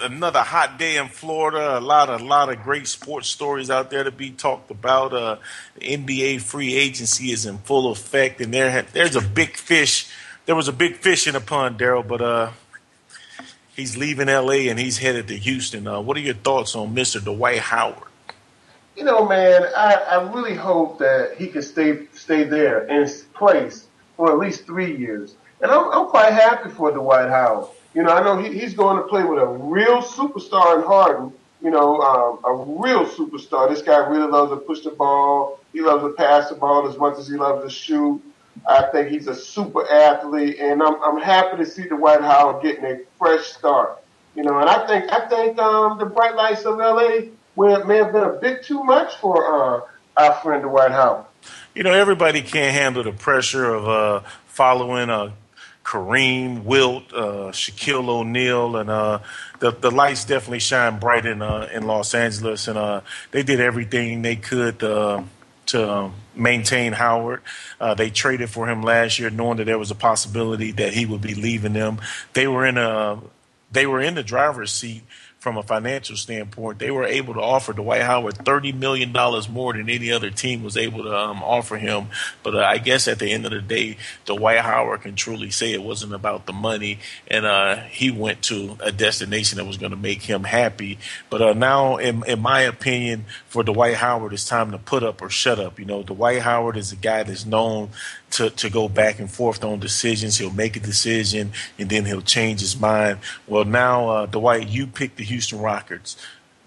another hot day in Florida. A lot, a lot of great sports stories out there to be talked about. Uh, NBA free agency is in full effect, and there, there's a big fish. There was a big fish in the pond, Daryl, but uh, he's leaving LA and he's headed to Houston. Uh, what are your thoughts on Mr. Dwight Howard? You know, man, I, I really hope that he can stay stay there in place for at least three years. And I'm, I'm quite happy for Dwight Howard. You know, I know he, he's going to play with a real superstar in Harden. You know, um, a real superstar. This guy really loves to push the ball. He loves to pass the ball as much as he loves to shoot. I think he's a super athlete, and I'm I'm happy to see Dwight Howard getting a fresh start. You know, and I think I think um, the bright lights of LA well, may have been a bit too much for uh, our friend Dwight Howard. You know, everybody can't handle the pressure of uh, following uh, Kareem, Wilt, uh, Shaquille O'Neal, and uh, the the lights definitely shine bright in uh, in Los Angeles, and uh, they did everything they could uh, to um, maintain Howard. Uh, they traded for him last year, knowing that there was a possibility that he would be leaving them. They were in a they were in the driver's seat from a financial standpoint, they were able to offer Dwight Howard thirty million dollars more than any other team was able to um, offer him. But uh, I guess at the end of the day, Dwight Howard can truly say it wasn't about the money, and uh, he went to a destination that was going to make him happy. But uh, now, in, in my opinion, for Dwight Howard, it's time to put up or shut up. You know, Dwight Howard is a guy that's known to, to go back and forth on decisions. He'll make a decision and then he'll change his mind. Well, now, uh, Dwight, you picked the Houston Rockets.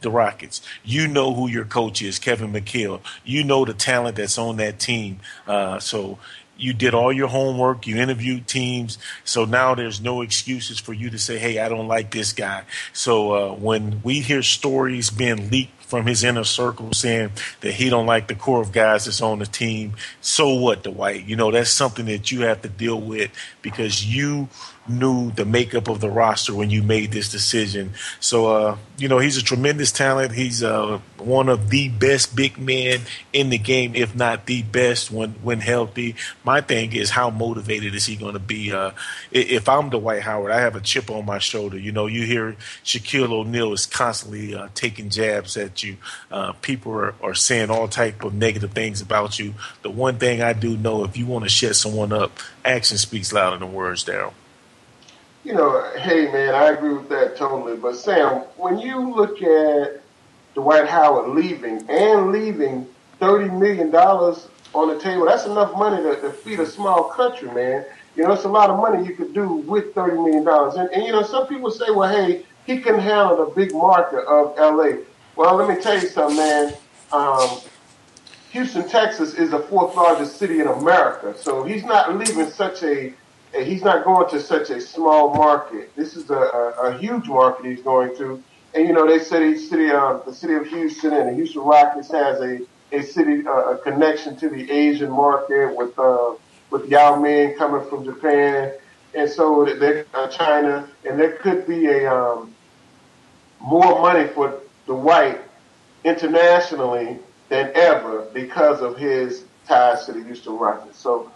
The Rockets. You know who your coach is, Kevin McHale. You know the talent that's on that team. Uh, so you did all your homework, you interviewed teams, so now there's no excuses for you to say, "Hey, I don't like this guy." So uh, when we hear stories being leaked from his inner circle saying that he don't like the core of guys that's on the team, so what, Dwight? You know that's something that you have to deal with because you knew the makeup of the roster when you made this decision. So, uh, you know, he's a tremendous talent. He's uh, one of the best big men in the game, if not the best when when healthy. My thing is, how motivated is he going to be? Uh, if I'm Dwight Howard, I have a chip on my shoulder. You know, you hear Shaquille O'Neal is constantly uh, taking jabs at you. Uh, people are, are saying all type of negative things about you. The one thing I do know, if you want to shut someone up, action speaks louder than words, Daryl you know, hey man, I agree with that totally. But Sam, when you look at Dwight Howard leaving and leaving thirty million dollars on the table, that's enough money to, to feed a small country, man. You know, it's a lot of money you could do with thirty million dollars. And, and you know, some people say, well, hey, he can handle the big market of LA. Well, let me tell you something, man. Um, Houston, Texas is the fourth largest city in America, so he's not leaving such a he's not going to such a small market. This is a, a, a huge market he's going to. And you know, they said the city, uh, the city of Houston and the Houston Rockets has a a city uh, a connection to the Asian market with uh, with Yao Ming coming from Japan, and so there uh, China, and there could be a um, more money for Dwight internationally than ever because of his ties to the Houston Rockets. So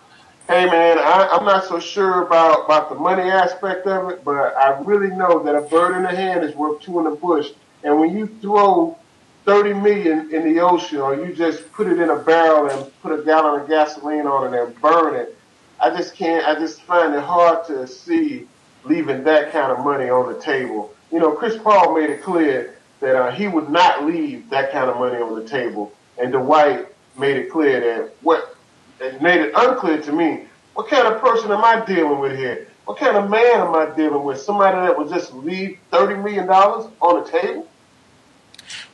Hey man, I, I'm not so sure about, about the money aspect of it, but I really know that a bird in the hand is worth two in the bush. And when you throw 30 million in the ocean or you just put it in a barrel and put a gallon of gasoline on it and burn it, I just can't, I just find it hard to see leaving that kind of money on the table. You know, Chris Paul made it clear that uh, he would not leave that kind of money on the table. And Dwight made it clear that what it made it unclear to me what kind of person am I dealing with here? What kind of man am I dealing with? Somebody that would just leave thirty million dollars on the table?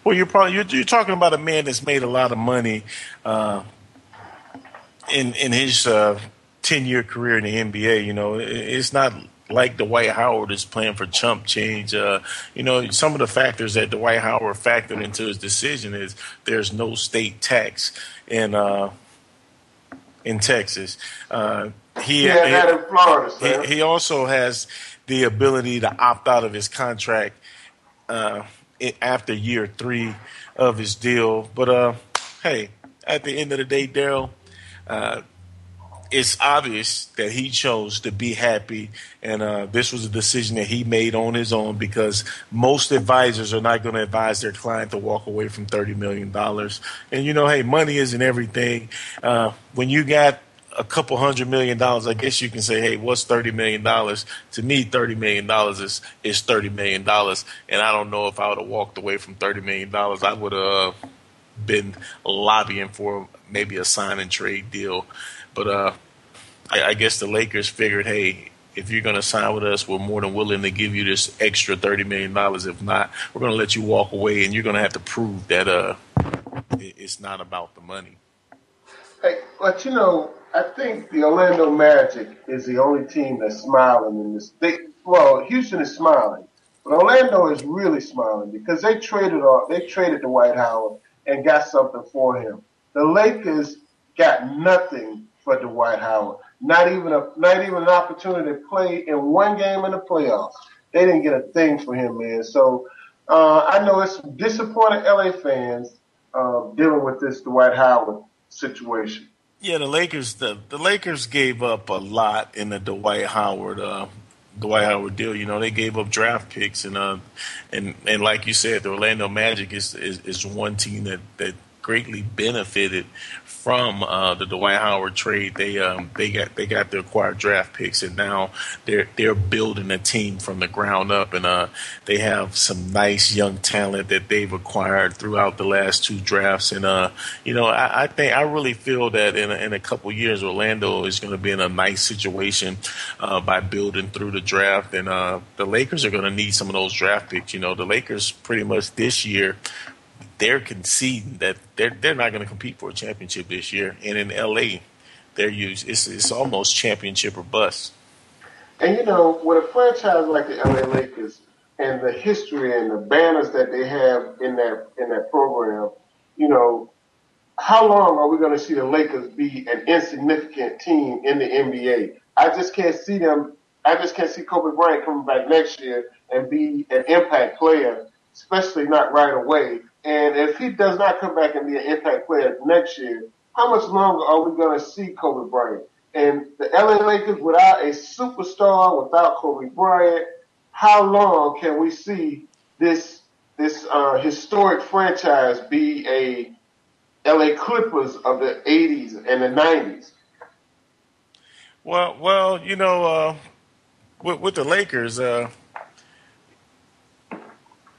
Well, you're probably you're, you're, talking about a man that's made a lot of money uh, in in his uh, ten year career in the NBA. You know, it's not like Dwight Howard is playing for chump change. Uh, you know, some of the factors that Dwight Howard factored into his decision is there's no state tax in uh, in Texas. Uh, he, yeah, he, in Florida. He, he, also has the ability to opt out of his contract uh, after year three of his deal. But uh, hey, at the end of the day, Daryl, uh, it's obvious that he chose to be happy, and uh, this was a decision that he made on his own because most advisors are not going to advise their client to walk away from thirty million dollars. And you know, hey, money isn't everything. Uh, when you got a couple hundred million dollars, I guess you can say, hey, what's thirty million dollars? To me, thirty million dollars is is thirty million dollars, and I don't know if I would have walked away from thirty million dollars. I would have been lobbying for maybe a sign and trade deal. But uh, I, I guess the Lakers figured, hey, if you're going to sign with us, we're more than willing to give you this extra thirty million dollars. If not, we're going to let you walk away, and you're going to have to prove that uh, it's not about the money. Hey, but you know, I think the Orlando Magic is the only team that's smiling in this. They, well, Houston is smiling, but Orlando is really smiling because they traded off. They traded Dwight Howard and got something for him. The Lakers got nothing for Dwight Howard. Not even a not even an opportunity to play in one game in the playoffs. They didn't get a thing for him, man. So uh, I know it's disappointed LA fans uh, dealing with this Dwight Howard situation. Yeah, the Lakers the, the Lakers gave up a lot in the Dwight Howard uh, Dwight Howard deal. You know, they gave up draft picks and uh and and like you said, the Orlando Magic is is, is one team that that greatly benefited from uh, the Dwight Howard trade. They um, they got they got the acquired draft picks, and now they're they're building a team from the ground up, and uh, they have some nice young talent that they've acquired throughout the last two drafts. And uh, you know, I, I think I really feel that in a, in a couple years, Orlando is going to be in a nice situation uh, by building through the draft, and uh, the Lakers are going to need some of those draft picks. You know, the Lakers pretty much this year they're conceding that they're they're not going to compete for a championship this year. And in LA, they're used it's it's almost championship or bust. And you know, with a franchise like the LA Lakers and the history and the banners that they have in that in that program, you know, how long are we going to see the Lakers be an insignificant team in the NBA? I just can't see them. I just can't see Kobe Bryant coming back next year and be an impact player, especially not right away and if he does not come back and be an impact player next year, how much longer are we going to see Kobe Bryant? And the LA Lakers without a superstar, without Kobe Bryant, how long can we see this this uh, historic franchise be a LA Clippers of the 80s and the 90s? Well, well, you know, uh, with, with, the Lakers, uh,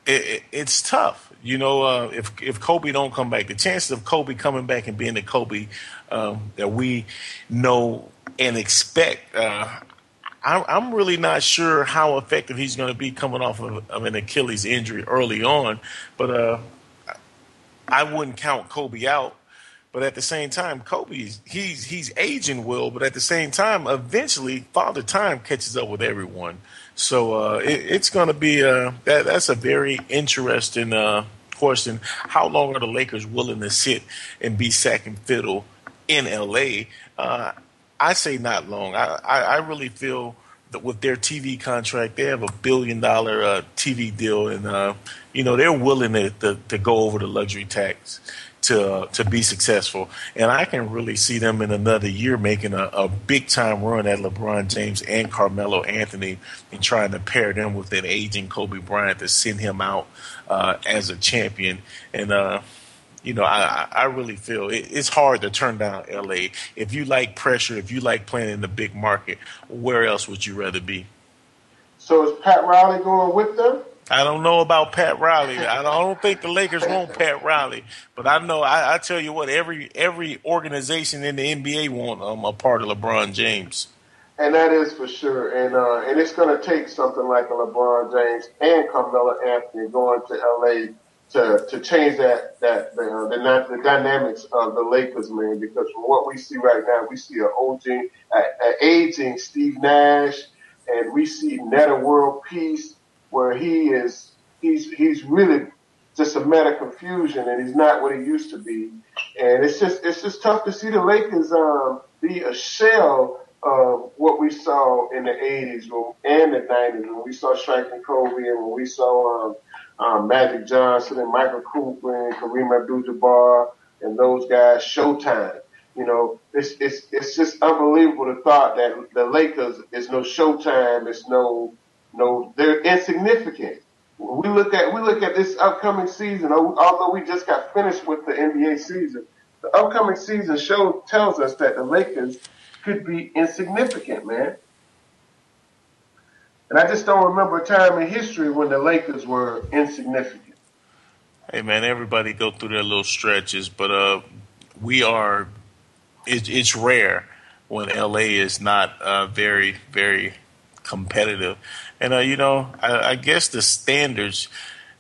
it, it, it's tough. You know, uh, if if Kobe don't come back, the chances of Kobe coming back and being the Kobe um, that we know and expect, uh, I, I'm really not sure how effective he's going to be coming off of, of, an Achilles injury early on. But uh, I wouldn't count Kobe out. But at the same time, Kobe's he's he's aging well, but at the same time, eventually, Father Time catches up with everyone. So uh, it, it's going to be uh, that. That's a very interesting uh, question. How long are the Lakers willing to sit and be second fiddle in LA? Uh, I say not long. I, I, I, really feel that with their TV contract, they have a billion dollar uh, TV deal, and uh, you know they're willing to, to, to go over the luxury tax to to be successful. And I can really see them in another year making a, a big time run at LeBron James and Carmelo Anthony and trying to pair them with an aging Kobe Bryant to send him out uh, as a champion. And uh, you know, I, I really feel it, it's hard to turn down LA. If you like pressure, if you like playing in the big market, where else would you rather be? So is Pat Riley going with them? I don't know about Pat Riley. I don't think the Lakers want Pat Riley, but I know. I, I tell you what, every every organization in the NBA want um, a part of LeBron James. And that is for sure. And uh, and it's going to take something like a LeBron James and Carmelo Anthony going to LA to to change that that the uh, the, the dynamics of the Lakers, man. Because from what we see right now, we see an aging, aging Steve Nash, and we see Metta World Peace, where he is he's he's really just a meta confusion, and he's not what he used to be. And it's just it's just tough to see the Lakers um, be a shell of what we saw in the 80s and the 90s when we saw Striking Kobe and when we saw um, um, Magic Johnson and Michael Cooper and Kareem Abdul-Jabbar and those guys, Showtime. You know, it's it's it's just unbelievable the thought that the Lakers is no Showtime, it's no no they're insignificant. We look at we look at this upcoming season. Although we just got finished with the NBA season, the upcoming season show tells us that the Lakers could be insignificant, man. And I just don't remember a time in history when the Lakers were insignificant. Hey man, everybody go through their little stretches, but uh, we are. It, it's rare when LA is not uh, very, very competitive, and uh, you know, I, I guess the standards.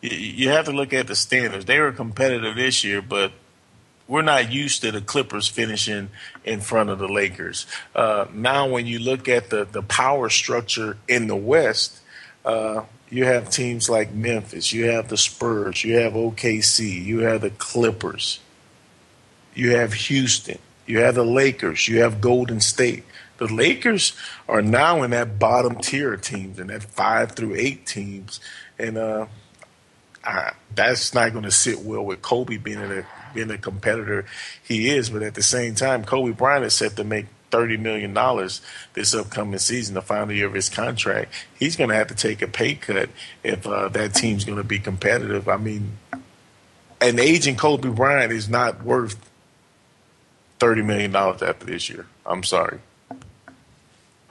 You, have to look at the standards. They were competitive this year, but we're not used to the Clippers finishing in front of the Lakers. Uh, now, when you look at the, the power structure in the West, uh, you have teams like Memphis, you have the Spurs, you have OKC, you have the Clippers, you have Houston, you have the Lakers, you have Golden State. The Lakers are now in that bottom tier of teams, in that five through eight teams, and uh, I, that's not going to sit well with Kobe being a being a competitor he is. But at the same time, Kobe Bryant is set to make thirty million dollars this upcoming season, the final year of his contract. He's going to have to take a pay cut if uh, that team's going to be competitive. I mean, an aging Kobe Bryant is not worth thirty million dollars after this year. I'm sorry.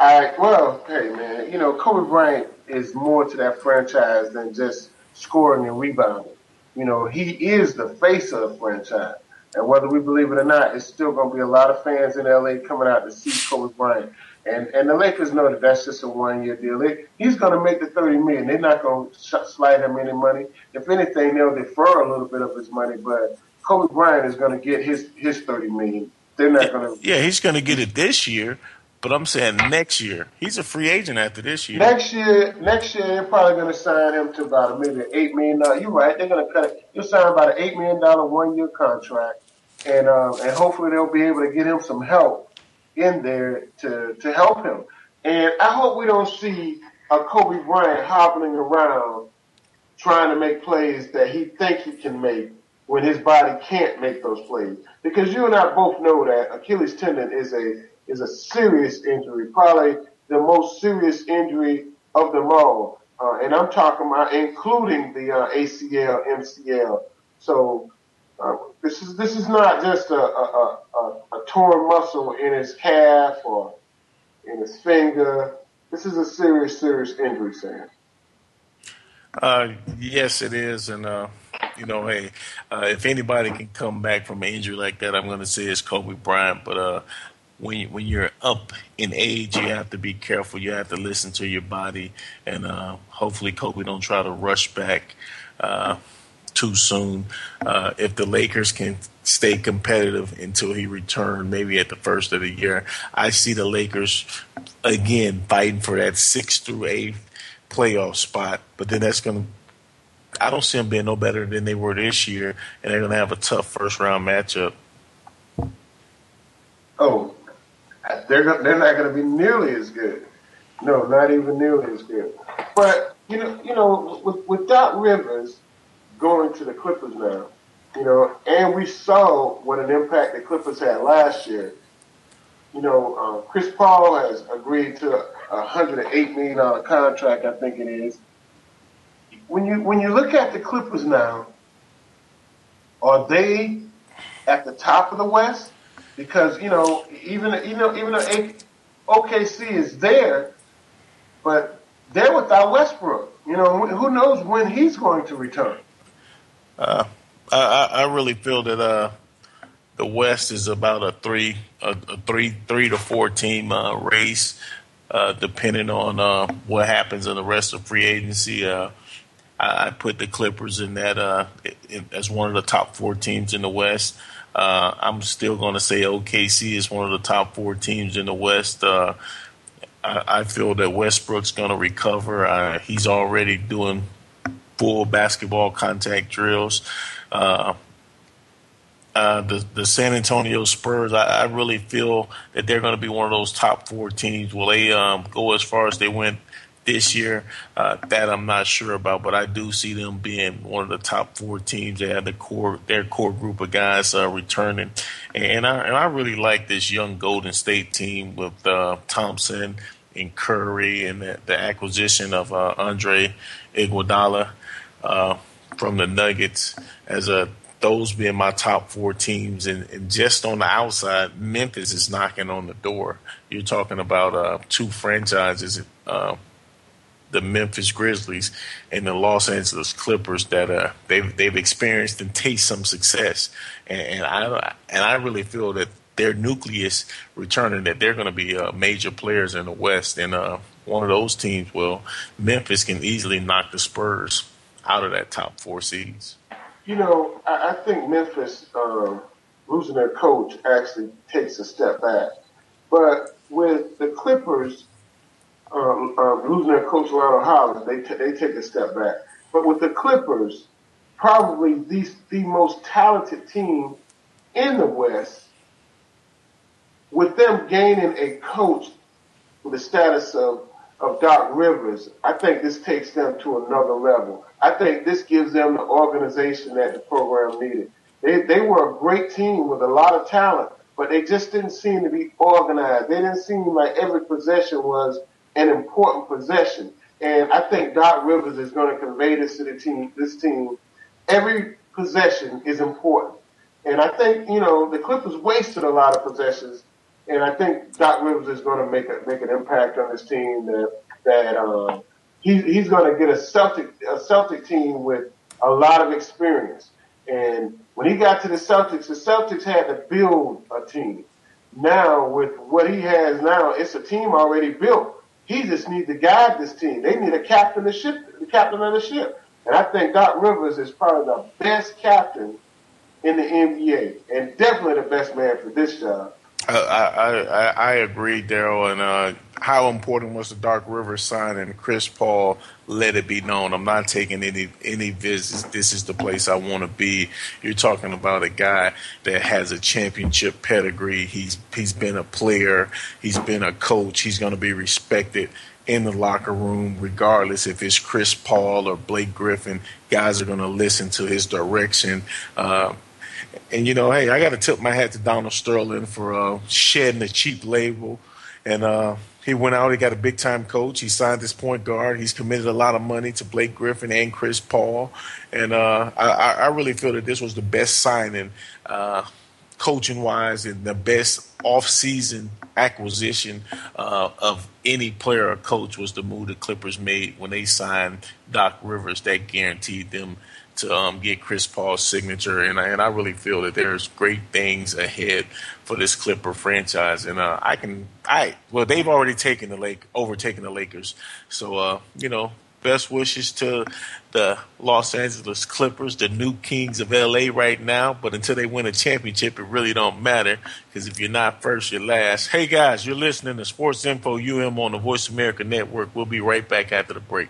All right. Well, hey man, you know Kobe Bryant is more to that franchise than just scoring and rebounding. You know, he is the face of the franchise. And whether we believe it or not, it's still going to be a lot of fans in LA coming out to see Kobe Bryant. And and the Lakers know that that's just a one year deal. They, he's going to make the thirty million. They're not going to slide him any money. If anything, they'll defer a little bit of his money. But Kobe Bryant is going to get his his thirty million. They're not going to. Yeah, he's going to get it this year. But I'm saying next year. He's a free agent after this year. Next year, next year they're probably going to sign him to about maybe eight million. You're right. They're going to cut it. You'll sign about an eight million dollar one year contract, and um, and hopefully they'll be able to get him some help in there to to help him. And I hope we don't see a Kobe Bryant hobbling around trying to make plays that he think he can make when his body can't make those plays. Because you and I both know that Achilles tendon is a is a serious injury, probably the most serious injury of them all. Uh, and I'm talking about including the uh, ACL, MCL. So uh, this is this is not just a, a, a, a torn muscle in his calf or in his finger. This is a serious, serious injury, Sam. Uh, yes, it is, and uh, you know, hey, uh, if anybody can come back from an injury like that, I'm going to say it's Kobe Bryant. But uh, when when you're up in age, you have to be careful. You have to listen to your body, and uh, hopefully, Kobe don't try to rush back uh, too soon. Uh, if the Lakers can stay competitive until he returns, maybe at the first of the year, I see the Lakers again fighting for that six through eight playoff spot. But then that's going to I don't see them being no better than they were this year, and they're going to have a tough first round matchup. Oh, they're they're not going to be nearly as good. No, not even nearly as good. But you know, you know, with, with Doc Rivers going to the Clippers now, You know, and we saw what an impact the Clippers had last year. You know, uh, Chris Paul has agreed to a $108 million contract, I think it is. When you when you look at the Clippers now, are they at the top of the West? Because you know, even you know, even though OKC is there, but they're without Westbrook. You know, who knows when he's going to return? Uh, I, I really feel that uh, the West is about a three, a, a three, three to four team uh, race, uh, depending on uh, what happens in the rest of free agency. Uh, I, I put the Clippers in that uh, as one of the top four teams in the West. Uh, I'm still going to say OKC is one of the top four teams in the West. Uh, I, I, feel that Westbrook's going to recover. Uh, he's already doing full basketball contact drills. Uh, uh, the the San Antonio Spurs, I, I, really feel that they're going to be one of those top four teams. Will they um, go as far as they went this year. Uh, that I'm not sure about, but I do see them being one of the top four teams. They have the core, their core group of guys uh, returning, and I and I really like this young Golden State team with uh, Thompson and Curry and the, the acquisition of uh, Andre Iguodala uh, from the Nuggets as a those being my top four teams, and, and, just on the outside, Memphis is knocking on the door. You're talking about uh, two franchises uh, the Memphis Grizzlies and the Los Angeles Clippers that uh, they've they've experienced and taste some success, and, and, I and I really feel that their nucleus returning that they're going to be uh, major players in the West, and uh, one of those teams, well, Memphis can easily knock the Spurs out of that top four seeds. You know, I, I think Memphis um, losing their coach actually takes a step back, but with the Clippers um, um, losing their coach Ronald Hollins, they t- they take a step back. But with the Clippers, probably the the most talented team in the West, with them gaining a coach with the status of of Doc Rivers, I think this takes them to another level. I think this gives them the organization that the program needed. They they were a great team with a lot of talent, but they just didn't seem to be organized. They didn't seem like every possession was an important possession. And I think Doc Rivers is going to convey this to the team, this team. Every possession is important. And I think, you know, the Clippers wasted a lot of possessions. And I think Doc Rivers is going to make a, make an impact on this team that, that, uh, he, he's going to get a Celtic, a Celtic team with a lot of experience. And when he got to the Celtics, the Celtics had to build a team. Now with what he has now, it's a team already built. He just needs to guide this team. They need a captain of the ship, the captain of the ship. And I think Doc Rivers is probably the best captain in the NBA and definitely the best man for this job. I, I, I agree, Daryl. And uh, how important was the Doc Rivers sign and Chris Paul let it be known. I'm not taking any any visits. This is the place I want to be. You're talking about a guy that has a championship pedigree. He's he's been a player. He's been a coach. He's going to be respected in the locker room, regardless if it's Chris Paul or Blake Griffin. Guys are going to listen to his direction. Uh, and you know, hey, I got to tip my hat to Donald Sterling for uh, shedding the cheap label, and uh, he went out. He got a big time coach. He signed this point guard. He's committed a lot of money to Blake Griffin and Chris Paul, and uh, I, I, really feel that this was the best signing, uh, coaching wise, and the best off season acquisition uh, of any player or coach was the move the Clippers made when they signed Doc Rivers. That guaranteed them to um, get Chris Paul's signature, and I, and I really feel that there's great things ahead for this Clipper franchise. And uh, I can, I well, they've already taken the Lake, overtaken the Lakers. So uh, you know, best wishes to the Los Angeles Clippers, the new kings of LA right now. But until they win a championship, it really don't matter because if you're not first, you're last. Hey guys, you're listening to Sports Info UM on the Voice America Network. We'll be right back after the break.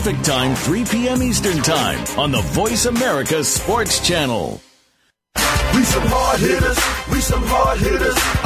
Time, 3 p.m. Eastern Time on the Voice America Sports Channel. We some hard hitters.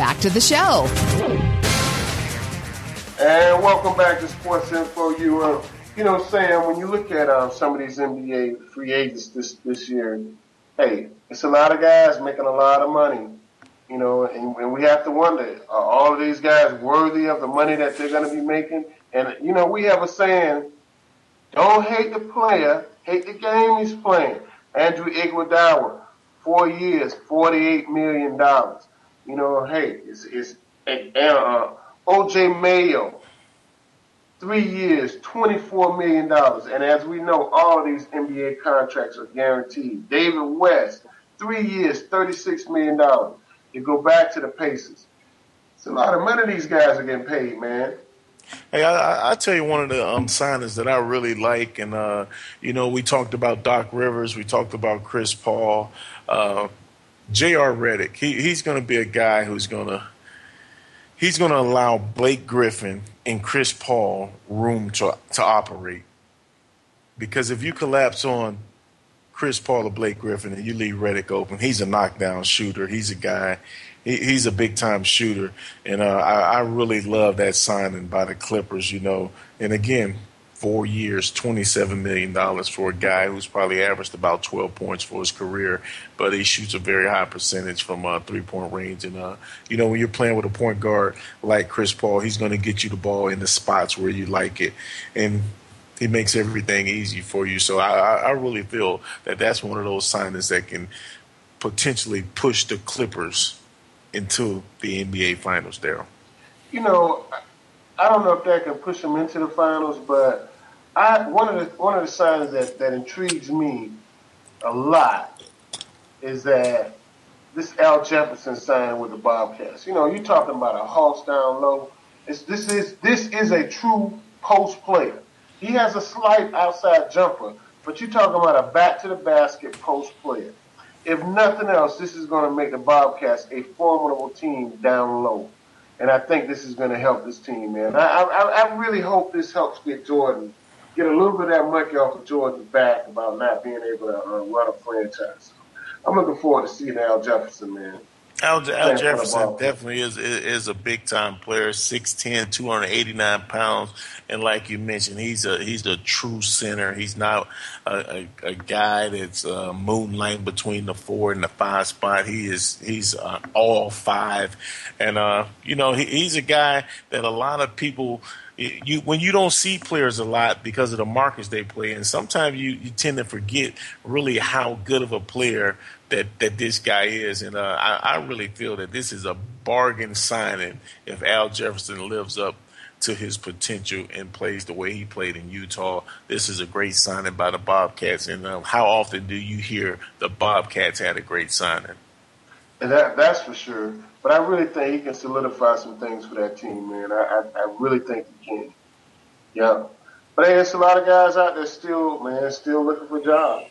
back to the show. And welcome back to Sports Info UM. You know, Sam, when you look at um, some of these NBA free agents this this year, hey, it's a lot of guys making a lot of money. You know, and, and we have to wonder, are all of these guys worthy of the money that they're going to be making? And, you know, we have a saying, don't hate the player, hate the game he's playing. Andrew Iguodala, four years, $48 million. You know, hey, it's, it's uh, OJ Mayo, three years, $24 million. And as we know, all these NBA contracts are guaranteed. David West, three years, $36 million. You go back to the Pacers. It's a lot of money these guys are getting paid, man. Hey, I, I tell you one of the um, signings that I really like, and uh, you know, we talked about Doc Rivers, we talked about Chris Paul, uh, J.R. Redick, He, he's going to be a guy who's going to he's going to allow Blake Griffin and Chris Paul room to to operate. Because if you collapse on Chris Paul or Blake Griffin and you leave Redick open, he's a knockdown shooter. He's a guy. He, he's a big time shooter, and uh, I, I really love that signing by the Clippers. You know, and again, four years, $27 million for a guy who's probably averaged about 12 points for his career, but he shoots a very high percentage from uh, three point range. And, uh, you know, when you're playing with a point guard like Chris Paul, he's going to get you the ball in the spots where you like it. And he makes everything easy for you. So I, I really feel that that's one of those signings that can potentially push the Clippers into the NBA Finals, Daryl. You know, I don't know if that can push them into the finals, but I one of the one of the signs that, that intrigues me a lot is that this Al Jefferson sign with the Bobcats. You know, you're talking about a Hawks down low. It's, this is this is a true post player. He has a slight outside jumper, but you're talking about a back to the basket post player. If nothing else, this is going to make the Bobcats a formidable team down low. And I think this is going to help this team, man. I, I, I really hope this helps get Jordan, get a little bit of that monkey off of Jordan's back about not being able to uh, run a franchise. I'm looking forward to seeing Al Jefferson, man. Al, Al Jefferson definitely is, is, is a big time player. 6'10", 289 pounds, and like you mentioned, he's a he's a true center. He's not a, a, a guy that's uh, moonlighting between the four and the five spot. He is he's uh, all five, and uh, you know he, he's a guy that a lot of people you when you don't see players a lot because of the markets they play in, sometimes you, you tend to forget really how good of a player that, that this guy is. And uh, I, I really feel that this is a bargain signing if Al Jefferson lives up to his potential and plays the way he played in Utah. This is a great signing by the Bobcats. And uh, how often do you hear the Bobcats had a great signing? And that that's for sure. But I really think he can solidify some things for that team, man. I I, I really think he can. Yeah. But hey, there's a lot of guys out there still, man, still looking for jobs.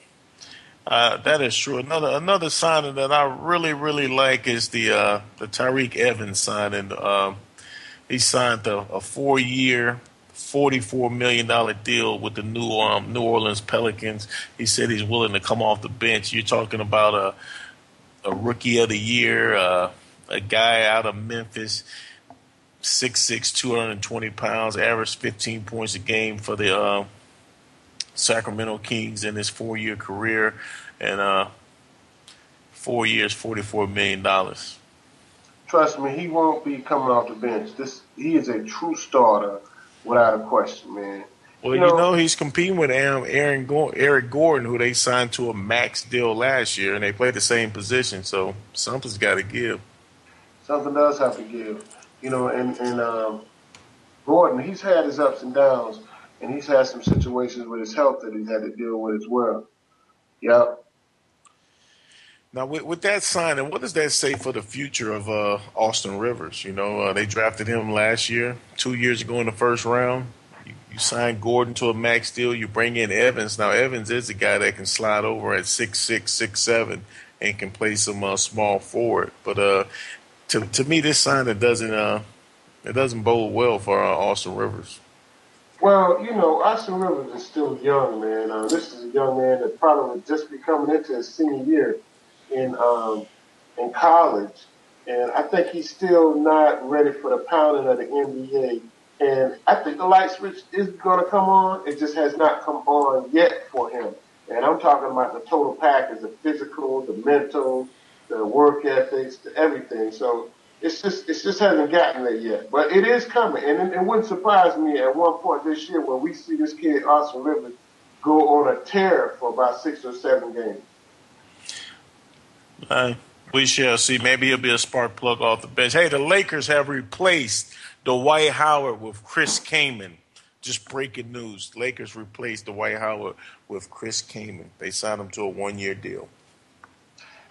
Uh, that is true. Another another signing that I really really like is the uh, the Tyreke Evans signing. Uh, he signed a, a four year, forty four million dollar deal with the New um, New Orleans Pelicans. He said he's willing to come off the bench. You're talking about a a rookie of the year, uh, a guy out of Memphis. 6'6", 220 pounds, averaged 15 points a game for the uh, Sacramento Kings in his four year career, and uh, four years, forty four million dollars. Trust me, he won't be coming off the bench. This he is a true starter without a question, man. Well, you know, you know he's competing with Aaron, Aaron Eric Gordon, who they signed to a max deal last year, and they play the same position. So something's got to give. Something does have to give, you know. And and um, Gordon, he's had his ups and downs, and he's had some situations with his health that he's had to deal with as well. Yep. Now, with, with that signing, what does that say for the future of uh, Austin Rivers? You know, uh, they drafted him last year, two years ago in the first round. You, you signed Gordon to a max deal. You bring in Evans. Now, Evans is a guy that can slide over at six six, six seven, and can play some uh, small forward. But uh, to to me, this signing doesn't uh, it doesn't bode well for uh, Austin Rivers. Well, you know, Austin Rivers is still young, man. Uh, this is a young man that probably just be coming into his senior year in um, in college, and I think he's still not ready for the pounding of the NBA. And I think the light switch is going to come on. It just has not come on yet for him. And I'm talking about the total package, the physical, the mental, the work ethics, the everything. So it's just it just hasn't gotten there yet, but it is coming, and it, it wouldn't surprise me at one point this year when we see this kid Austin Rivers go on a tear for about six or seven games. Uh, we shall see. Maybe he'll be a spark plug off the bench. Hey, the Lakers have replaced Dwight Howard with Chris Kaman. Just breaking news: Lakers replaced Dwight Howard with Chris Kaman. They signed him to a one-year deal.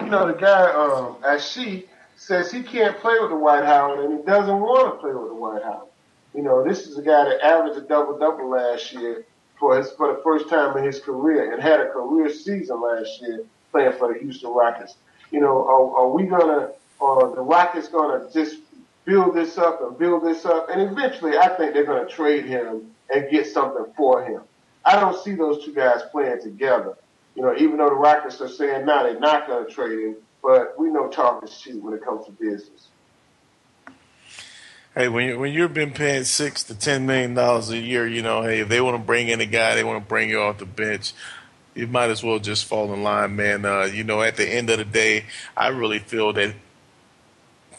You know the guy, um, Asik says he can't play with Dwight Howard and he doesn't want to play with Dwight Howard. You know, this is a guy that averaged a double double last year for his for the first time in his career and had a career season last year playing for the Houston Rockets. You know, are, are we gonna are the Rockets gonna just build this up and build this up and eventually I think they're gonna trade him and get something for him. I don't see those two guys playing together. You know, even though the Rockets are saying now they're not gonna trade him, but we know talk is cheap when it comes to business. Hey, when you when you've been paying six to ten million dollars a year, you know, hey, if they want to bring in a guy, they want to bring you off the bench. You might as well just fall in line, man. Uh, you know, at the end of the day, I really feel that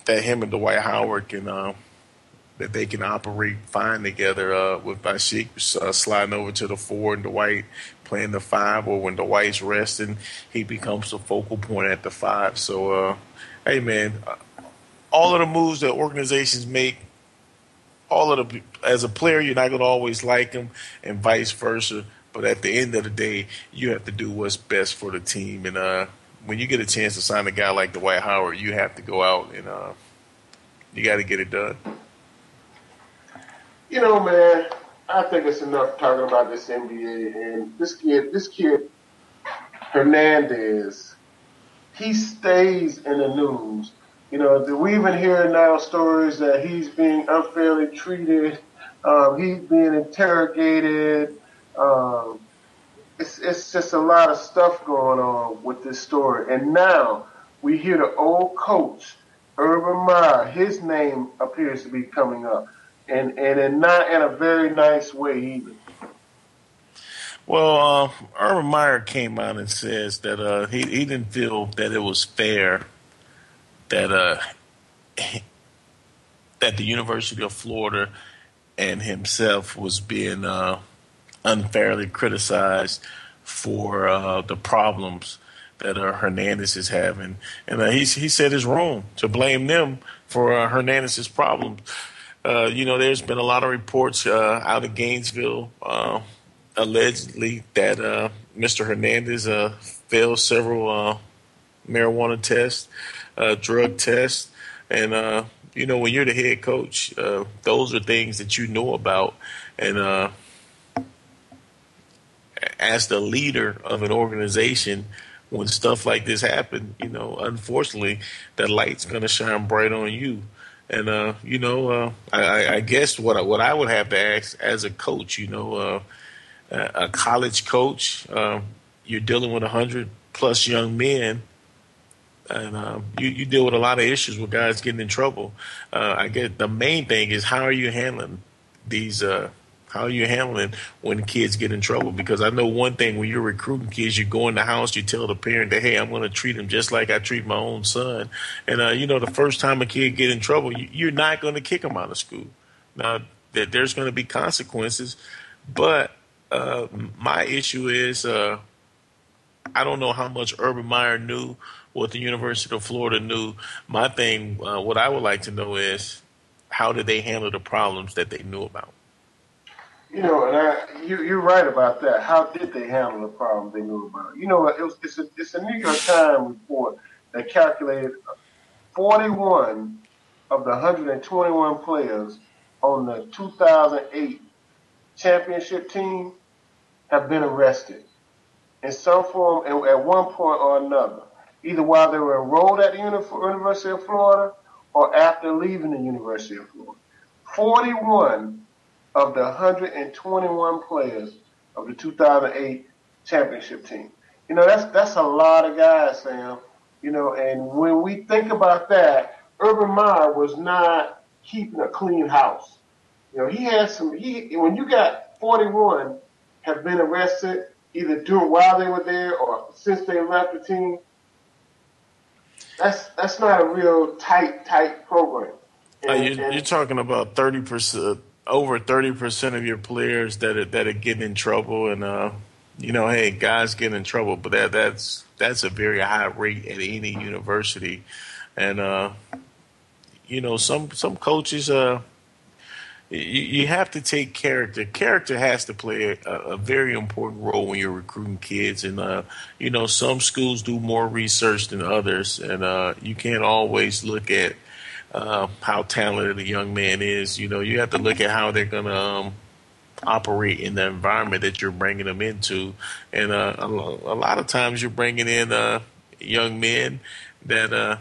that him and Dwight Howard can uh, that they can operate fine together. Uh, with Asik uh, sliding over to the four and Dwight playing the five, or when Dwight's resting, he becomes the focal point at the five. So, uh, hey, man, uh, all of the moves that organizations make, all of the as a player, you're not going to always like them, and vice versa. But at the end of the day, you have to do what's best for the team. And uh, when you get a chance to sign a guy like Dwight Howard, you have to go out and uh, you got to get it done. You know, man, I think it's enough talking about this NBA and this kid, this kid, Hernandez, he stays in the news. You know, we even hear now stories that he's being unfairly treated, um, he's being interrogated. Um, it's, it's just a lot of stuff going on with this story. And now we hear the old coach Urban Meyer, his name appears to be coming up, and and in not in a very nice way either. Well, uh, Urban Meyer came out and says that uh, he he didn't feel that it was fair that uh, that the University of Florida and himself was being uh, unfairly criticized for uh, the problems that uh, Hernandez is having, and he he said it's wrong to blame them for Hernandez's problems. Uh, you know, there's been a lot of reports uh, out of Gainesville, uh, allegedly that uh, Mr. Hernandez uh, failed several marijuana tests, drug tests, and you know, when you're the head coach, those are things that you know about, and as the leader of an organization, when stuff like this happens, you know, unfortunately, that light's going to shine bright on you. And uh, you know, uh, I, I guess what I, what I would have to ask as a coach, you know, uh, a college coach, um, you're dealing with hundred plus young men, and um, you, you deal with a lot of issues with guys getting in trouble. Uh, I get the main thing is how are you handling these uh, how are you handling when kids get in trouble? Because I know one thing when you're recruiting kids, you go in the house, you tell the parent that, hey, I'm going to treat him just like I treat my own son. And, uh, you know, the first time a kid get in trouble, you, are not going to kick him out of school. Now, that there's going to be consequences. But uh, my issue is uh, I don't know how much Urban Meyer knew, what the University of Florida knew. My thing, uh, what I would like to know is how did they handle the problems that they knew about? You know, and I, you, you're right about that. How did they handle the problem they knew about? You know, it was, it's, a, it's a New York Times report that calculated 41 of the 121 players on the 2008 championship team have been arrested in some form at one point or another, either while they were enrolled at the University of Florida or after leaving the University of Florida. 41 of the 121 players of the 2008 championship team. You know, that's that's a lot of guys, Sam. You know, and when we think about that, Urban Meyer was not keeping a clean house. You know, he had some. He when you got 41 have been arrested either during while they were there or since they left the team. That's that's not a real tight tight program. And, uh, you're, you're, talking about thirty percent over thirty percent of your players that are, that are getting in trouble, and uh, you know, hey, guys get in trouble, but that that's that's a very high rate at any university, and uh, you know, some some coaches uh. You, you have to take character. Character has to play a, a very important role when you're recruiting kids, and uh, you know some schools do more research than others, and uh, you can't always look at uh, how talented a young man is. You know, you have to look at how they're going to um, operate in the environment that you're bringing them into. And uh, a, a, lot of times you're bringing in uh, young men that uh,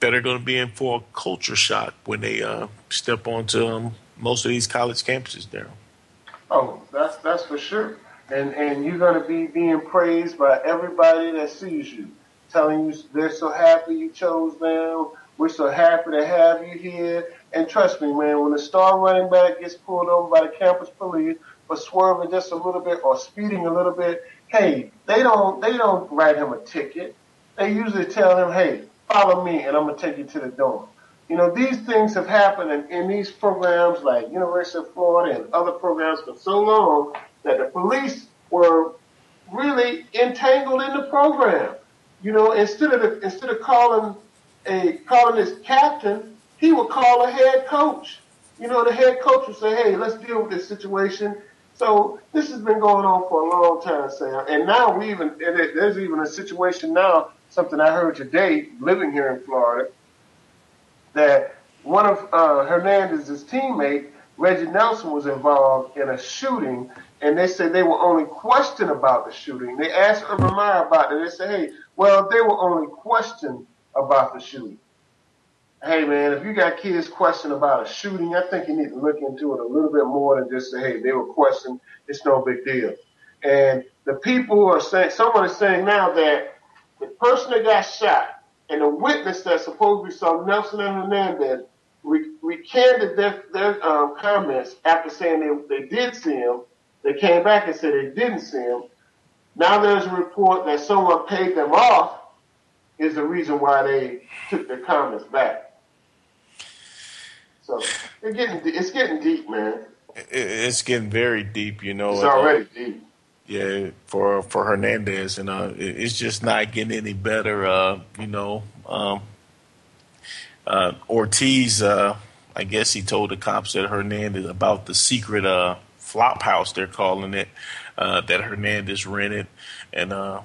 that are going to be in for a culture shock when they uh, step onto um, most of these college campuses, Daryl. Oh, that's that's for sure. And and you're going to be being praised by everybody that sees you, telling you they're so happy you chose them we're so happy to have you here. And trust me, man, when the star running back gets pulled over by the campus police for swerving just a little bit or speeding a little bit, hey, they don't they don't write him a ticket. They usually tell him, hey, follow me and I'm gonna take you to the dorm. You know, these things have happened in, in these programs like University of Florida and other programs for so long that the police were really entangled in the program. You know, instead of the, instead of calling a his captain, he would call a head coach. You know, the head coach would say, "Hey, let's deal with this situation." So this has been going on for a long time, Sam. And now we even there's even a situation now. Something I heard today, living here in Florida, that one of uh, Hernandez's teammate, Reggie Nelson, was involved in a shooting, and they said they were only questioned about the shooting. They asked Urban Meyer about it. They said, "Hey, well, they were only questioned about the shooting. Hey man, if you got kids questioning about a shooting, I think you need to look into it a little bit more than just say, hey, they were questioning. It's no big deal. And the people are saying, someone is saying now that the person that got shot and the witness that supposedly saw Nelson and Hernandez re- recanted their, their um, comments after saying they, they did see him. They came back and said they didn't see him. Now there's a report that someone paid them off is the reason why they took their comments back. So it's getting it's getting deep, man. It's getting very deep, you know. It's already deep. Yeah, for for Hernandez, and uh, it's just not getting any better. Uh, you know, um, uh, Ortiz, uh, I guess he told the cops that Hernandez about the secret uh, flop house they're calling it uh, that Hernandez rented, and uh,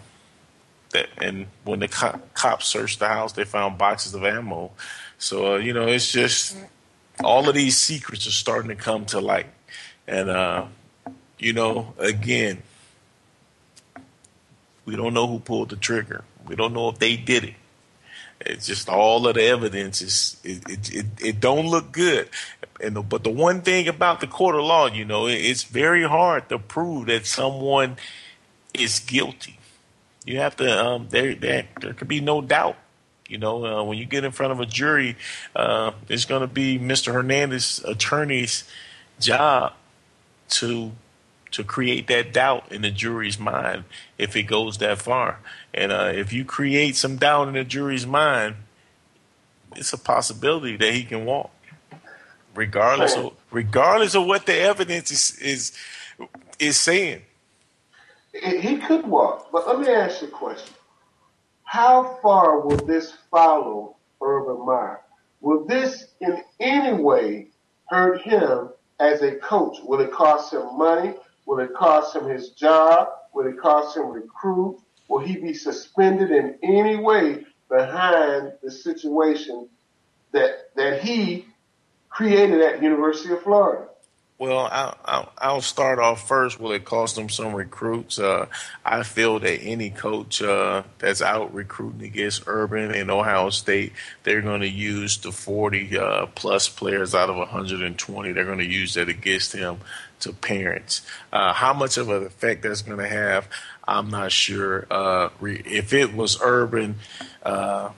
that and when the co- cops searched the house, they found boxes of ammo. So uh, you know, it's just all of these secrets are starting to come to light, and uh, you know, again, we don't know who pulled the trigger. We don't know if they did it. It's just all of the evidence is it it, it, it don't look good. And but the one thing about the court of law, you know, it's very hard to prove that someone is guilty. You have to um, there there there could be no doubt. You know, uh, when you get in front of a jury, uh, it's going to be Mr. Hernandez's attorney's job to to create that doubt in the jury's mind if it goes that far. And uh, if you create some doubt in the jury's mind, it's a possibility that he can walk, regardless of regardless of what the evidence is is is saying. He could walk, but let me ask you a question: How far will this follow Urban Meyer? Will this in any way hurt him as a coach? Will it cost him money? Will it cost him his job? Will it cost him recruit? Will he be suspended in any way behind the situation that that he created at University of Florida? Well, I'll, I'll, start off first. Will it cost them some recruits? Uh, I feel that any coach uh, that's out recruiting against Urban and Ohio State, they're going to use the 40 uh, plus players out of 120. They're going to use that against him to parents. Uh, how much of an effect that's going to have, I'm not sure. Uh, re- if it was Urban, uh,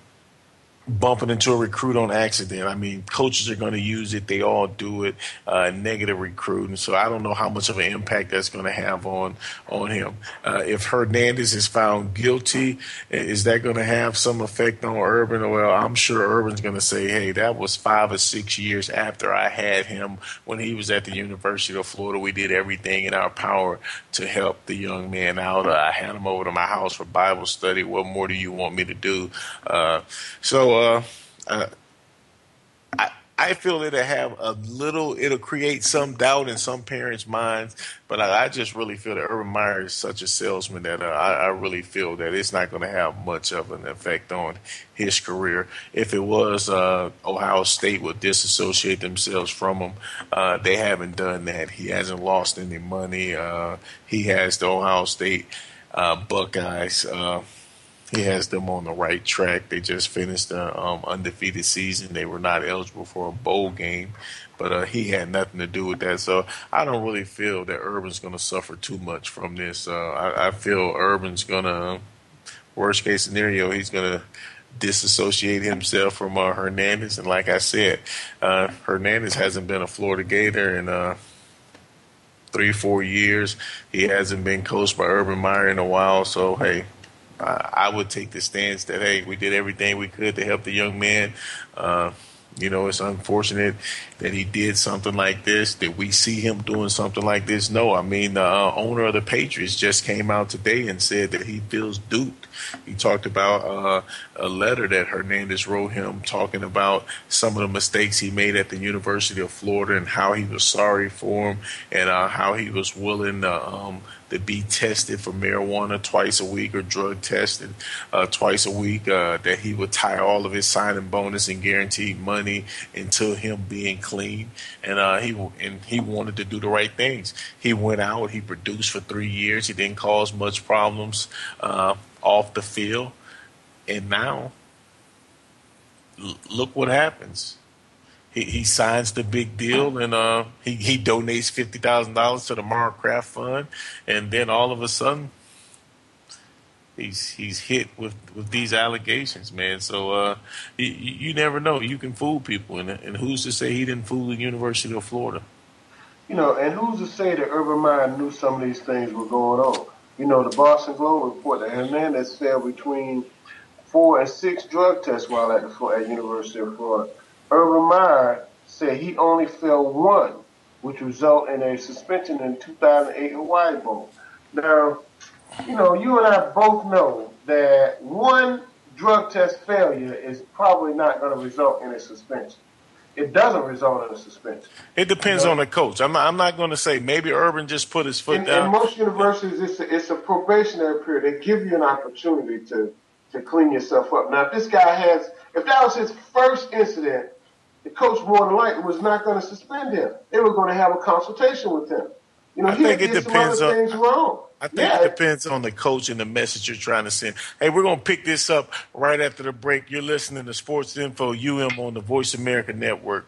bumping into a recruit on accident. I mean, coaches are going to use it. They all do it. Uh, negative recruiting. So I don't know how much of an impact that's going to have on on him. Uh, if Hernandez is found guilty, is that going to have some effect on Urban? Well, I'm sure Urban's going to say, "Hey, that was five or six years after I had him when he was at the University of Florida. We did everything in our power to help the young man out. Uh, I had him over to my house for Bible study. What more do you want me to do?" Uh, so uh, uh, I I feel it'll have a little. It'll create some doubt in some parents' minds, but I, I just really feel that Urban Meyer is such a salesman that uh, I, I really feel that it's not going to have much of an effect on his career. If it was, uh, Ohio State would disassociate themselves from him. Uh, they haven't done that. He hasn't lost any money. Uh, he has the Ohio State uh, Buckeyes uh, he has them on the right track. They just finished the um, undefeated season. They were not eligible for a bowl game, but uh, he had nothing to do with that. So I don't really feel that Urban's going to suffer too much from this. Uh, I, I feel Urban's going to, worst case scenario, he's going to disassociate himself from uh, Hernandez. And like I said, uh, Hernandez hasn't been a Florida Gator in uh, three, four years. He hasn't been coached by Urban Meyer in a while. So hey, I would take the stance that hey, we did everything we could to help the young man. Uh, you know, it's unfortunate that he did something like this. Did we see him doing something like this? No. I mean, the uh, owner of the Patriots just came out today and said that he feels duped. He talked about uh, a letter that Hernandez wrote him talking about some of the mistakes he made at the University of Florida and how he was sorry for him and uh, how he was willing to. Um, to be tested for marijuana twice a week or drug tested uh, twice a week. Uh, that he would tie all of his signing bonus and guaranteed money into him being clean, and uh, he and he wanted to do the right things. He went out, he produced for three years. He didn't cause much problems uh, off the field, and now look what happens he, he signs the big deal and uh, he, he donates fifty thousand dollars to the Myra Kraft Fund, and then all of a sudden, he's he's hit with, with these allegations, man. So uh, you, you never know. You can fool people, and, and who's to say he didn't fool the University of Florida? You know, and who's to say that Urban Meyer knew some of these things were going on? You know, the Boston Globe report that Hernandez fell between four and six drug tests while at the at University of Florida. Urban Meyer said he only failed one, which resulted in a suspension in 2008 Hawaii Bowl. Now, you know, you and I both know that one drug test failure is probably not going to result in a suspension. It doesn't result in a suspension. It depends you know? on the coach. I'm not. I'm not going to say maybe Urban just put his foot in, down. In most universities, it's a, it's a probationary period. They give you an opportunity to to clean yourself up. Now, if this guy has, if that was his first incident, the coach more than likely was not going to suspend him. They were going to have a consultation with him. You know, I he think did it depends some other on, things wrong. I think yeah. it depends on the coach and the message you're trying to send. Hey, we're going to pick this up right after the break. You're listening to Sports Info UM on the Voice America Network.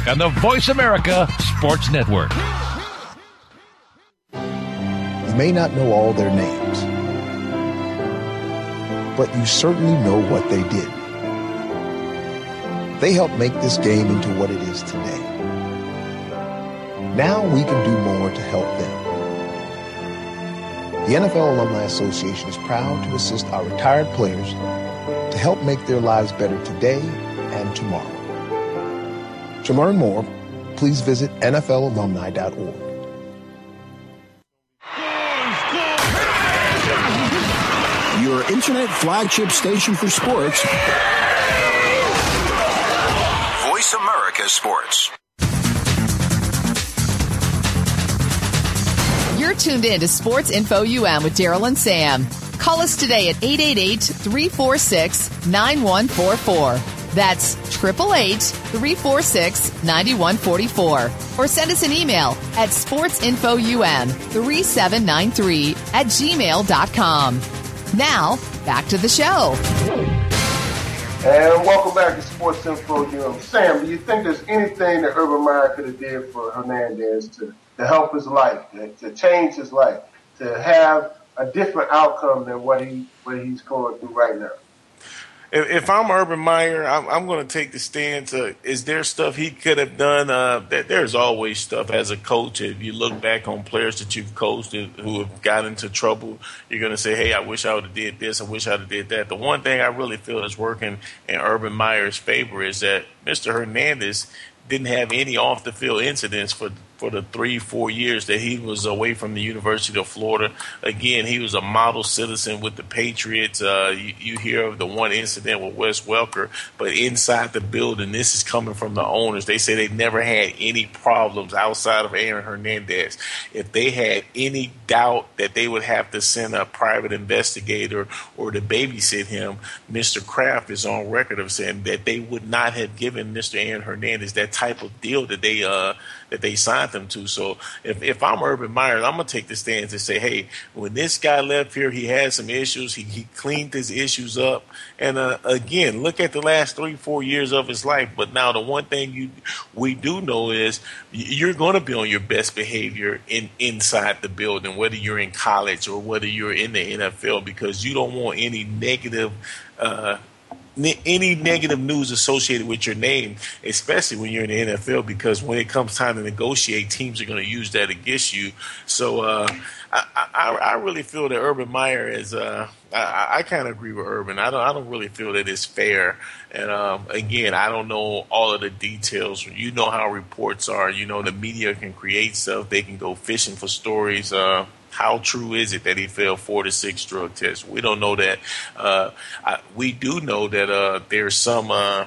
on the Voice America Sports Network. You may not know all their names, but you certainly know what they did. They helped make this game into what it is today. Now we can do more to help them. The NFL Alumni Association is proud to assist our retired players to help make their lives better today and tomorrow. To learn more, please visit NFLalumni.org. Your internet flagship station for sports. Voice America Sports. You're tuned in to Sports Info UM with Daryl and Sam. Call us today at 888 346 9144. That's 888-346-9144. Or send us an email at sportsinfoum3793 at gmail.com. Now, back to the show. And welcome back to Sports Info UM. Sam, do you think there's anything that Urban Meyer could have did for Hernandez to, to help his life, to, to change his life, to have a different outcome than what he what he's going through right now? If, if I'm Urban Meyer, I'm, I'm going to take the stance. Uh, is there stuff he could have done? Uh, that there's always stuff as a coach. If you look back on players that you've coached who have got into trouble, you're going to say, "Hey, I wish I would have did this. I wish I'd have did that." The one thing I really feel is working in Urban Meyer's favor is that Mr. Hernandez didn't have any off the field incidents for for the three, four years that he was away from the University of Florida. Again, he was a model citizen with the Patriots. Uh, you, you, hear of the one incident with Wes Welker, but inside the building, this is coming from the owners. They say they never had any problems outside of Aaron Hernandez. If they had any doubt that they would have to send a private investigator or to babysit him, Mr. Kraft is on record of saying that they would not have given Mr. Aaron Hernandez that type of deal that they uh, that they signed them to. So if, if I'm Urban Meyer, I'm gonna take the stance and say, hey, when this guy left here, he had some issues. He, he cleaned his issues up, and uh, again, look at the last three four years of his life. But now the one thing you we do know is you're going to be on your best behavior in inside the building, whether you're in college or whether you're in the NFL, because you don't want any negative. Uh, any negative news associated with your name, especially when you're in the NFL, because when it comes time to negotiate, teams are going to use that against you. So uh, I, I, I, really feel that Urban Meyer is. Uh, I, I kind of agree with Urban. I don't. I don't really feel that it's fair. And um, again, I don't know all of the details. You know how reports are. You know the media can create stuff. They can go fishing for stories. Uh, how true is it that he failed four to six drug tests? We don't know that. Uh, I, we do know that uh, there's some uh,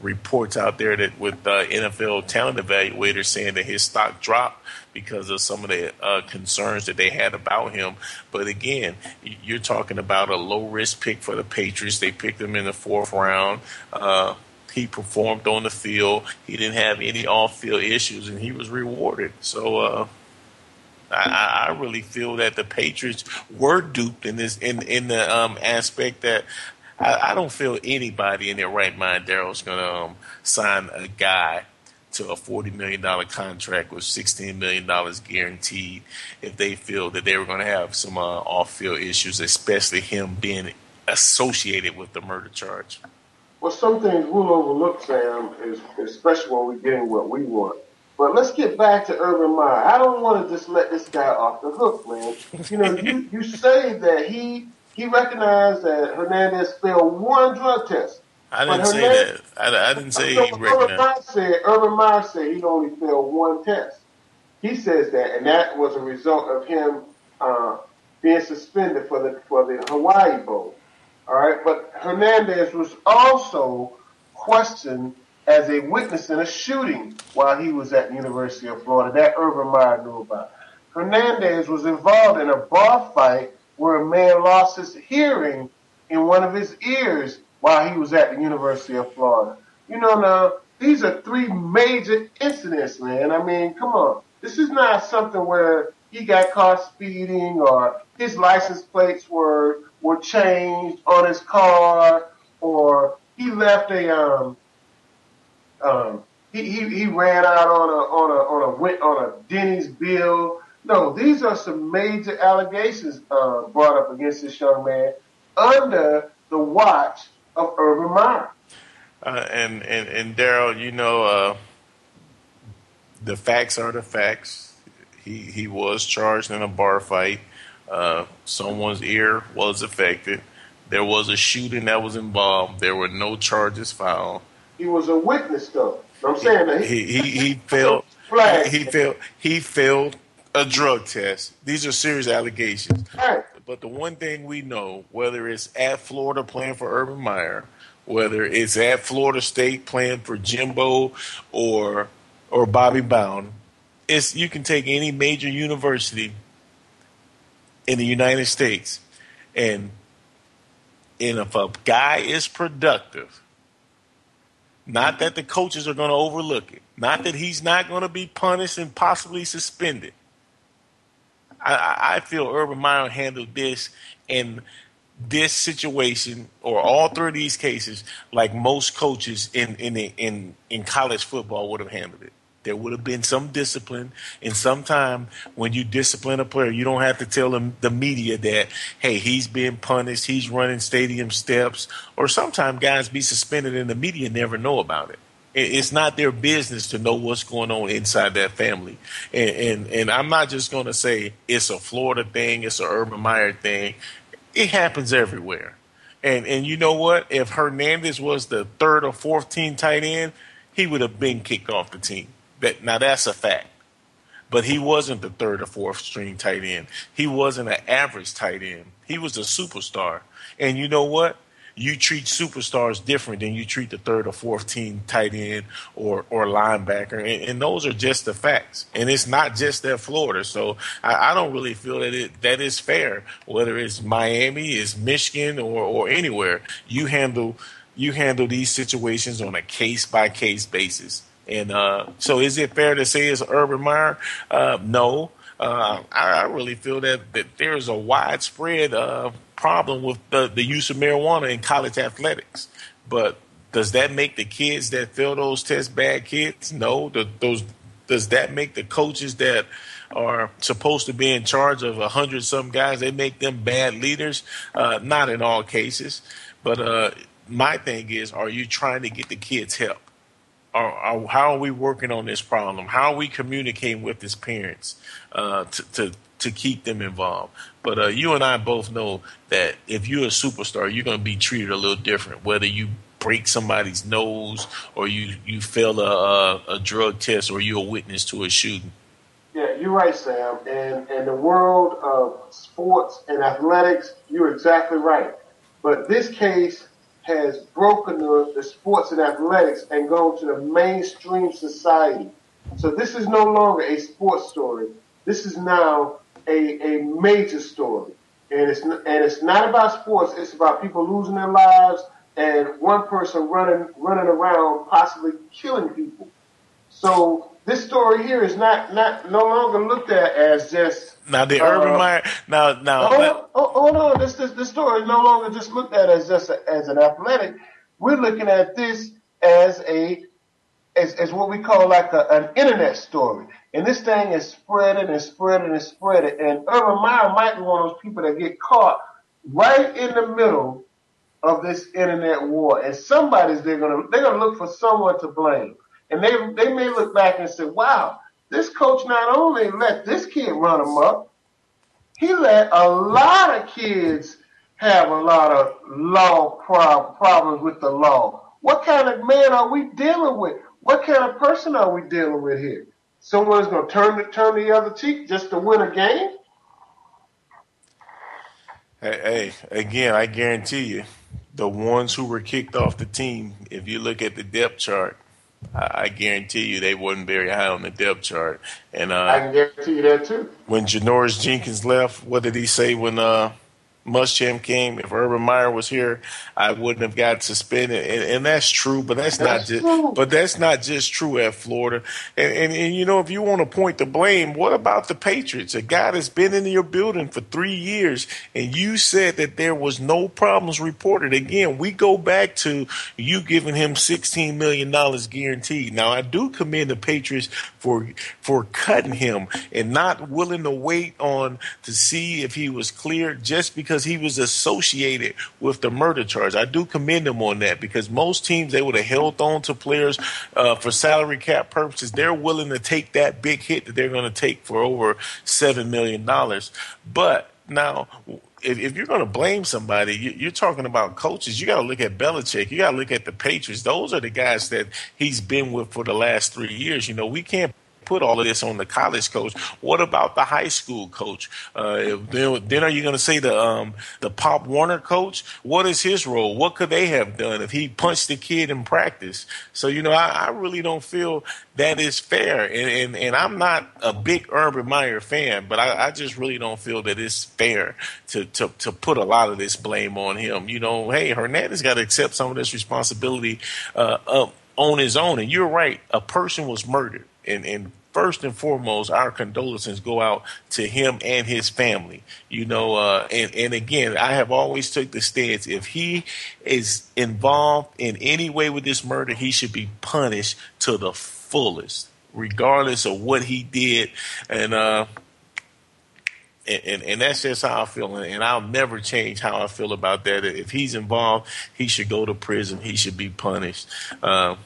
reports out there that with uh, NFL talent evaluators saying that his stock dropped because of some of the uh, concerns that they had about him. But again, you're talking about a low risk pick for the Patriots. They picked him in the fourth round. Uh, he performed on the field. He didn't have any off field issues, and he was rewarded. So I, I really feel that the Patriots were duped in this in in the um, aspect that I, I, don't feel anybody in their right mind, Daryl's going to um, sign a guy to a forty million dollar contract with sixteen million dollars guaranteed if they feel that they were going to have some uh, off field issues, especially him being associated with the murder charge. Well, some things we'll overlook, Sam, is especially when we're getting what we want. But let's get back to Urban Meyer. I don't want to just let this guy off the hook, man. You know, you, you say that he he recognized that Hernandez failed one drug test. I didn't say that. I, I, didn't say he recognized. Urban Meyer said, Urban Meyer said he only failed one test. He says that, and that was a result of him uh, being suspended for the for the Hawaii Bowl. All right, but Hernandez was also questioned as a witness in a shooting while he was at the University of Florida. That Urban Meyer knew about. Hernandez was involved in a bar fight where a man lost his hearing in one of his ears while he was at the University of Florida. You know, now, these are three major incidents, man. I mean, come on. This is not something where he got caught speeding or his license plates were, were changed on his car or he left a, um, um, he, he, he ran out on a on a on a on a Denny's bill. No, these are some major allegations uh, brought up against this young man under the watch of Urban Meyer. Uh, and and and Daryl, you know, uh, the facts are the facts. He he was charged in a bar fight. Uh, someone's ear was affected. There was a shooting that was involved. There were no charges filed. He was a witness, though. You know I'm saying that he he, he failed. Flag. He failed. He failed a drug test. These are serious allegations. Right. But the one thing we know, whether it's at Florida playing for Urban Meyer, whether it's at Florida State playing for Jimbo or or Bobby Bowden, it's you can take any major university in the United States, and and if a guy is productive not that the coaches are going to overlook it. Not that he's not going to be punished and possibly suspended. I, I feel Urban Meyer handled this in this situation or all three of these cases like most coaches in in in in college football would have handled it. There would have been some discipline, and sometime when you discipline a player, you don't have to tell them the media that hey he's being punished, he's running stadium steps, or sometimes guys be suspended and the media never know about it. It's not their business to know what's going on inside that family, and and, and I'm not just going to say it's a Florida thing, it's an Urban Meyer thing. It happens everywhere. And and you know what? If Hernandez was the third or fourth team tight end, he would have been kicked off the team. That now that's a fact. But he wasn't the third or fourth string tight end. He wasn't an average tight end. He was a superstar. And you know what? You treat superstars different than you treat the third or fourth team tight end or or linebacker, and, and those are just the facts. And it's not just at Florida, so I, I don't really feel that it that is fair. Whether it's Miami, is Michigan, or or anywhere, you handle you handle these situations on a case by case basis And uh, so, is it fair to say it's Urban Meyer? Uh, no. Uh, I, I, really feel that, that there's a widespread uh, problem with the, the use of marijuana in college athletics. But does that make the kids that fail those tests bad kids? No. The, those does that make the coaches that are supposed to be in charge of a hundred some guys they make them bad leaders? Uh, not in all cases, but uh, my thing is, are you trying to get the kids help? Or, or how are we working on this problem? How are we communicating with his parents uh, to, to to keep them involved? But uh, you and I both know that if you're a superstar, you're going to be treated a little different, whether you break somebody's nose or you you fail a, a, a drug test or you're a witness to a shooting. Yeah, you're right, Sam. And in the world of sports and athletics, you're exactly right. But this case has broken the, the sports and athletics and gone to the mainstream society. So this is no longer a sports story. This is now a, a major story. And it's, and it's not about sports. It's about people losing their lives and one person running, running around possibly killing people. So this story here is not, not, no longer looked at as just now the Urban uh, Meyer. Now, now. Hold, on, hold on. This, this, this story is no longer just looked at as just a, as an athletic. We're looking at this as a as, as what we call like a, an internet story. And this thing is spreading and spreading and spreading. And Urban Meyer might be one of those people that get caught right in the middle of this internet war. And somebody's they're gonna they're gonna look for someone to blame. And they they may look back and say, Wow, this coach not only let this kid run him up, he let a lot of kids have a lot of law prob- problems with the law. What kind of man are we dealing with? What kind of person are we dealing with here? Someone's going to turn the, turn the other cheek just to win a game? Hey, hey, again, I guarantee you, the ones who were kicked off the team, if you look at the depth chart, I, guarantee you they wasn't very high on the depth chart. And uh, I can guarantee you that too. When Janoris Jenkins left, what did he say when uh, Muschamp came, if Urban Meyer was here, I wouldn't have got suspended, and, and that's true. But that's, that's not just. But that's not just true at Florida. And, and, and you know, if you want to point the blame, what about the Patriots? A guy that's been in your building for three years, and you said that there was no problems reported. Again, we go back to you giving him sixteen million dollars guaranteed. Now, I do commend the Patriots for for cutting him and not willing to wait on to see if he was cleared just because because he was associated with the murder charge. I do commend him on that because most teams they would have held on to players uh, for salary cap purposes. They're willing to take that big hit that they're going to take for over seven million dollars. But now if, if, you're going to blame somebody, you, are talking about coaches. You got to look at Belichick. You got to look at the Patriots. Those are the guys that he's been with for the last three years. You know, we can't put all of this on the college coach. What about the high school coach? Uh, then, then, are you going to say the um, the Pop Warner coach? What is his role? What could they have done if he punched the kid in practice? So you know, I, I really don't feel that is fair. And, and, and I'm not a big Urban Meyer fan, but I, I just really don't feel that it's fair to, to to put a lot of this blame on him. You know, hey, Hernandez got to accept some of this responsibility uh, on his own. And you're right, a person was murdered and, and first and foremost, our condolences go out to him and his family. You know, uh, and and again, I have always took the stance: if he is involved in any way with this murder, he should be punished to the fullest, regardless of what he did. And uh, and, and, and, that's just how I feel, and I'll never change how I feel about that. If he's involved, he should go to prison. He should be punished. Uh,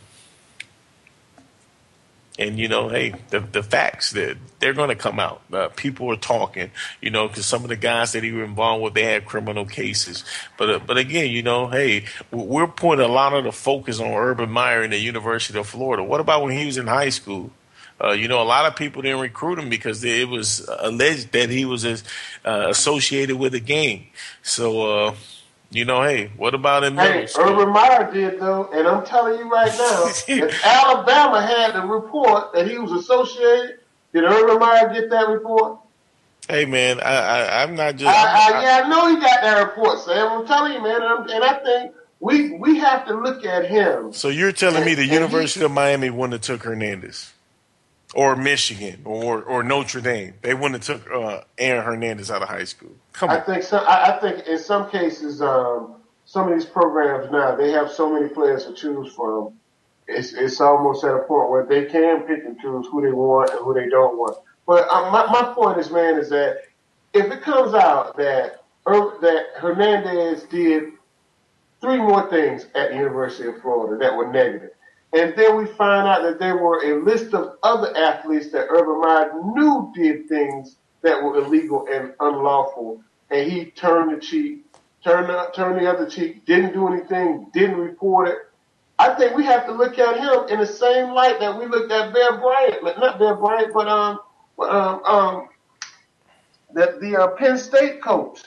and you know, hey, the the facts that they're going to come out. Uh, people are talking, you know, because some of the guys that he was involved with, they had criminal cases. But uh, but again, you know, hey, we're putting a lot of the focus on Urban Meyer in the University of Florida. What about when he was in high school? Uh, you know, a lot of people didn't recruit him because it was alleged that he was uh, associated with a gang. So uh, you know, hey, what about in middle hey, school? Urban Meyer did though, and I'm telling you right now, if Alabama had the report that he was associated, did Urban Meyer get that report? Hey man, I, I am not just. I, I, yeah, I know he got that report, Sam. I'm telling you, man, and, and I think we we have to look at him. So you're telling me the University of Miami wouldn't have took Hernandez, or Michigan, or or Notre Dame? They wouldn't have took uh, Aaron Hernandez out of high school. Come on. I think. I, I think in some cases, um, some of these programs now they have so many players to choose from. It's it's almost at a point where they can pick and choose who they want and who they don't want. But um, my my point is, man, is that if it comes out that er, that Hernandez did three more things at the University of Florida that were negative. And then we find out that there were a list of other athletes that Urban Meyer knew did things that were illegal and unlawful. And he turned the cheek, turned the, turned the other cheek, didn't do anything, didn't report it. I think we have to look at him in the same light that we looked at Bear Bryant, not Bear Bryant, but um, um, um, that the uh, Penn State coach.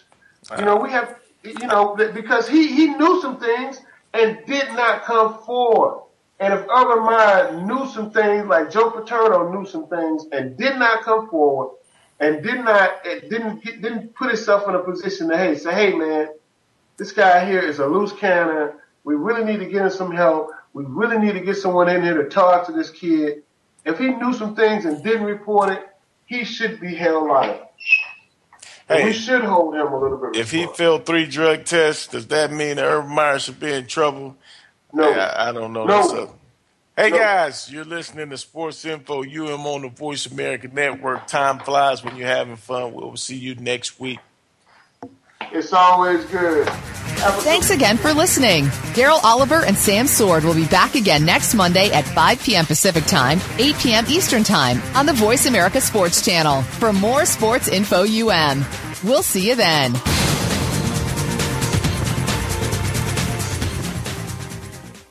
You know, we have you know, because he, he knew some things and did not come forward. And if Urban Meyer knew some things, like Joe Paterno knew some things and did not come forward and did not, didn't, didn't put himself in a position to, hey, say, hey man, this guy here is a loose cannon. We really need to get him some help. We really need to get someone in here to talk to this kid. If he knew some things and didn't report it, he should be held liable. Hey, we should hold him a little bit. If he failed three drug tests, does that mean that Urban Meyer should be in trouble? No, hey, I, I, don't know. No. Hey no. guys, you're listening to Sports Info UM on the Voice America Network. Time flies when you're having fun. We'll see you next week. It's always good. Thanks again for listening. Daryl Oliver and Sam Sword will be back again next Monday at 5 p.m. Pacific Time, 8 p.m. Eastern Time on the Voice America Sports Channel for more sports info UM. We'll see you then.